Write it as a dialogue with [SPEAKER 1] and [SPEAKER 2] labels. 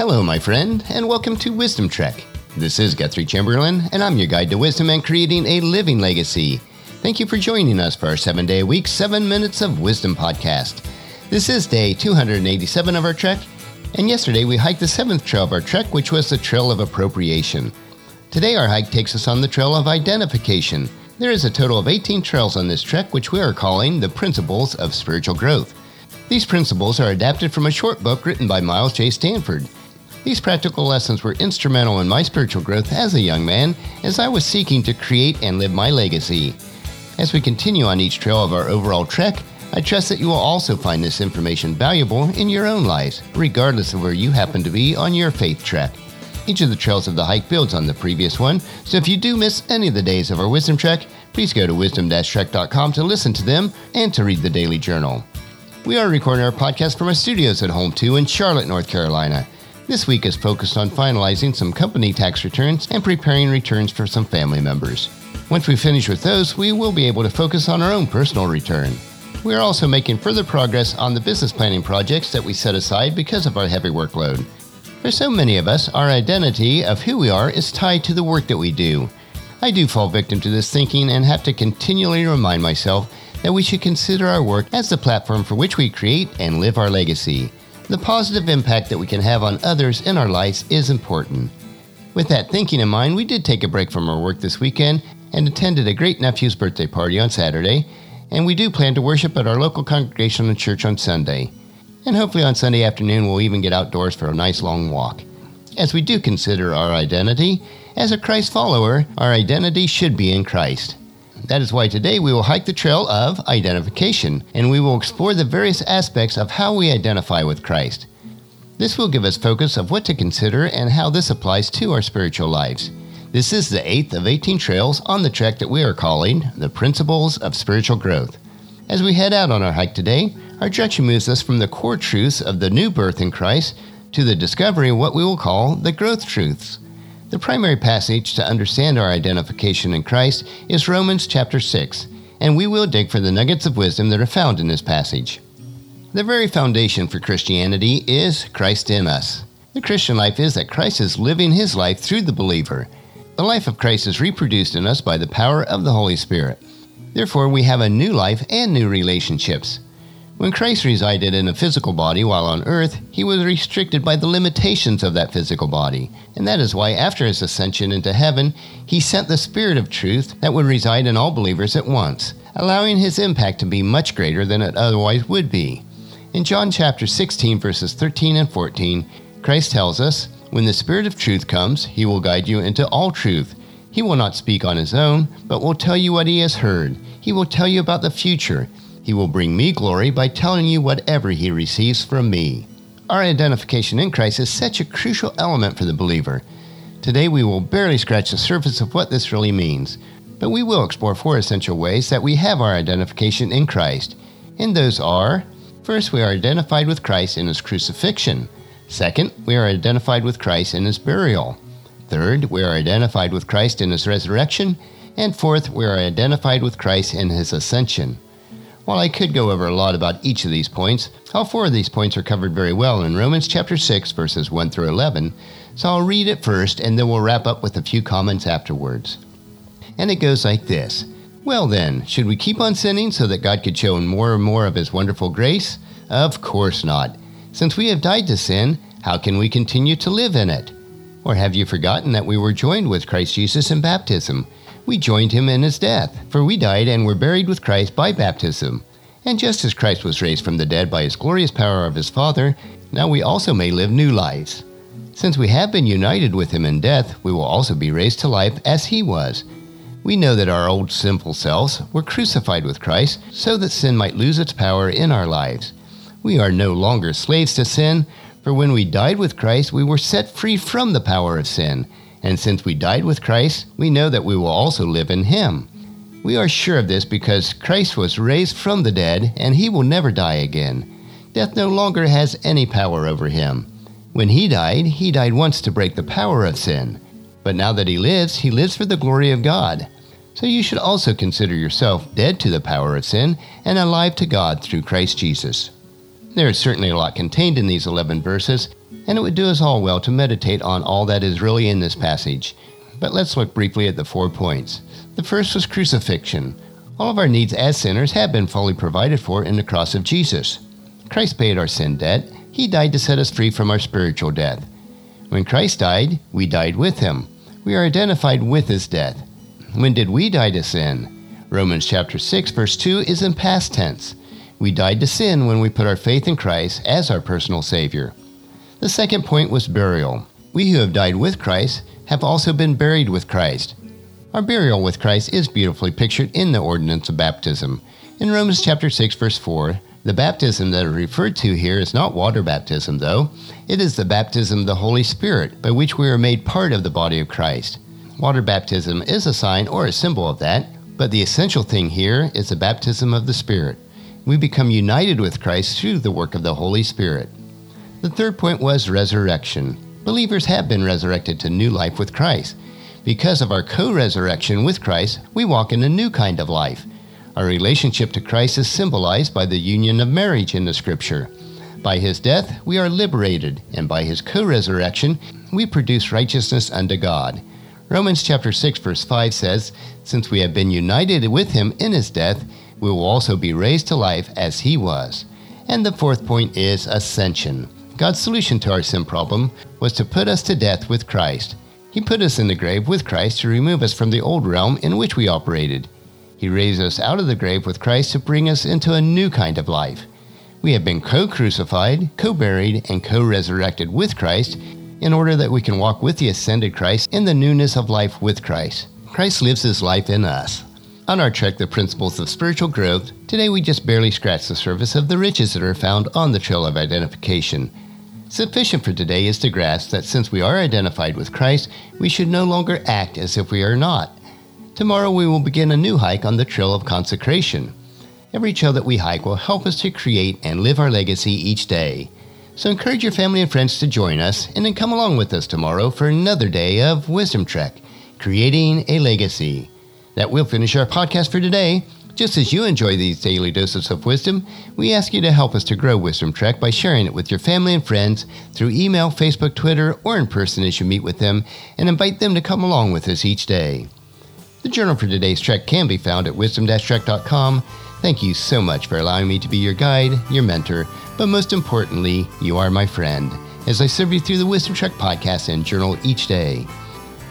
[SPEAKER 1] Hello, my friend, and welcome to Wisdom Trek. This is Guthrie Chamberlain, and I'm your guide to wisdom and creating a living legacy. Thank you for joining us for our seven day a week, seven minutes of wisdom podcast. This is day 287 of our trek, and yesterday we hiked the seventh trail of our trek, which was the Trail of Appropriation. Today our hike takes us on the Trail of Identification. There is a total of 18 trails on this trek, which we are calling the Principles of Spiritual Growth. These principles are adapted from a short book written by Miles J. Stanford. These practical lessons were instrumental in my spiritual growth as a young man as I was seeking to create and live my legacy. As we continue on each trail of our overall trek, I trust that you will also find this information valuable in your own lives, regardless of where you happen to be on your faith trek. Each of the trails of the hike builds on the previous one, so if you do miss any of the days of our wisdom trek, please go to wisdom-trek.com to listen to them and to read the daily journal. We are recording our podcast from our studios at Home 2 in Charlotte, North Carolina. This week is focused on finalizing some company tax returns and preparing returns for some family members. Once we finish with those, we will be able to focus on our own personal return. We are also making further progress on the business planning projects that we set aside because of our heavy workload. For so many of us, our identity of who we are is tied to the work that we do. I do fall victim to this thinking and have to continually remind myself that we should consider our work as the platform for which we create and live our legacy. The positive impact that we can have on others in our lives is important. With that thinking in mind, we did take a break from our work this weekend and attended a great nephew's birthday party on Saturday, and we do plan to worship at our local congregational church on Sunday. And hopefully on Sunday afternoon, we'll even get outdoors for a nice long walk. As we do consider our identity, as a Christ follower, our identity should be in Christ. That is why today we will hike the trail of identification, and we will explore the various aspects of how we identify with Christ. This will give us focus of what to consider and how this applies to our spiritual lives. This is the eighth of 18 trails on the trek that we are calling the Principles of Spiritual Growth. As we head out on our hike today, our direction moves us from the core truths of the new birth in Christ to the discovery of what we will call the growth truths. The primary passage to understand our identification in Christ is Romans chapter 6, and we will dig for the nuggets of wisdom that are found in this passage. The very foundation for Christianity is Christ in us. The Christian life is that Christ is living his life through the believer. The life of Christ is reproduced in us by the power of the Holy Spirit. Therefore, we have a new life and new relationships. When Christ resided in a physical body while on earth, he was restricted by the limitations of that physical body. And that is why, after his ascension into heaven, he sent the Spirit of truth that would reside in all believers at once, allowing his impact to be much greater than it otherwise would be. In John chapter 16, verses 13 and 14, Christ tells us, When the Spirit of truth comes, he will guide you into all truth. He will not speak on his own, but will tell you what he has heard. He will tell you about the future he will bring me glory by telling you whatever he receives from me. Our identification in Christ is such a crucial element for the believer. Today we will barely scratch the surface of what this really means, but we will explore four essential ways that we have our identification in Christ. And those are first, we are identified with Christ in his crucifixion. Second, we are identified with Christ in his burial. Third, we are identified with Christ in his resurrection. And fourth, we are identified with Christ in his ascension. While I could go over a lot about each of these points, all four of these points are covered very well in Romans chapter 6, verses 1 through 11, so I'll read it first and then we'll wrap up with a few comments afterwards. And it goes like this Well, then, should we keep on sinning so that God could show more and more of His wonderful grace? Of course not. Since we have died to sin, how can we continue to live in it? Or have you forgotten that we were joined with Christ Jesus in baptism? We joined him in his death, for we died and were buried with Christ by baptism. And just as Christ was raised from the dead by his glorious power of his Father, now we also may live new lives. Since we have been united with him in death, we will also be raised to life as he was. We know that our old sinful selves were crucified with Christ so that sin might lose its power in our lives. We are no longer slaves to sin, for when we died with Christ, we were set free from the power of sin and since we died with Christ, we know that we will also live in him. We are sure of this because Christ was raised from the dead and he will never die again. Death no longer has any power over him. When he died, he died once to break the power of sin. But now that he lives, he lives for the glory of God. So you should also consider yourself dead to the power of sin and alive to God through Christ Jesus. There is certainly a lot contained in these 11 verses, And it would do us all well to meditate on all that is really in this passage. But let's look briefly at the four points. The first was crucifixion. All of our needs as sinners have been fully provided for in the cross of Jesus. Christ paid our sin debt. He died to set us free from our spiritual death. When Christ died, we died with him. We are identified with his death. When did we die to sin? Romans chapter 6 verse 2 is in past tense. We died to sin when we put our faith in Christ as our personal savior. The second point was burial. We who have died with Christ have also been buried with Christ. Our burial with Christ is beautifully pictured in the ordinance of baptism. In Romans chapter 6 verse 4, the baptism that is referred to here is not water baptism though. It is the baptism of the Holy Spirit by which we are made part of the body of Christ. Water baptism is a sign or a symbol of that, but the essential thing here is the baptism of the Spirit. We become united with Christ through the work of the Holy Spirit. The third point was resurrection. Believers have been resurrected to new life with Christ. Because of our co resurrection with Christ, we walk in a new kind of life. Our relationship to Christ is symbolized by the union of marriage in the Scripture. By his death, we are liberated, and by his co resurrection, we produce righteousness unto God. Romans chapter 6 verse 5 says, Since we have been united with him in his death, we will also be raised to life as he was. And the fourth point is ascension. God's solution to our sin problem was to put us to death with Christ. He put us in the grave with Christ to remove us from the old realm in which we operated. He raised us out of the grave with Christ to bring us into a new kind of life. We have been co crucified, co buried, and co resurrected with Christ in order that we can walk with the ascended Christ in the newness of life with Christ. Christ lives his life in us. On our trek, The Principles of Spiritual Growth, today we just barely scratch the surface of the riches that are found on the trail of identification. Sufficient for today is to grasp that since we are identified with Christ, we should no longer act as if we are not. Tomorrow we will begin a new hike on the trail of consecration. Every trail that we hike will help us to create and live our legacy each day. So encourage your family and friends to join us and then come along with us tomorrow for another day of Wisdom Trek, creating a legacy. That will finish our podcast for today. Just as you enjoy these daily doses of wisdom, we ask you to help us to grow Wisdom Trek by sharing it with your family and friends through email, Facebook, Twitter, or in person as you meet with them, and invite them to come along with us each day. The journal for today's trek can be found at wisdom-trek.com. Thank you so much for allowing me to be your guide, your mentor, but most importantly, you are my friend as I serve you through the Wisdom Trek podcast and journal each day.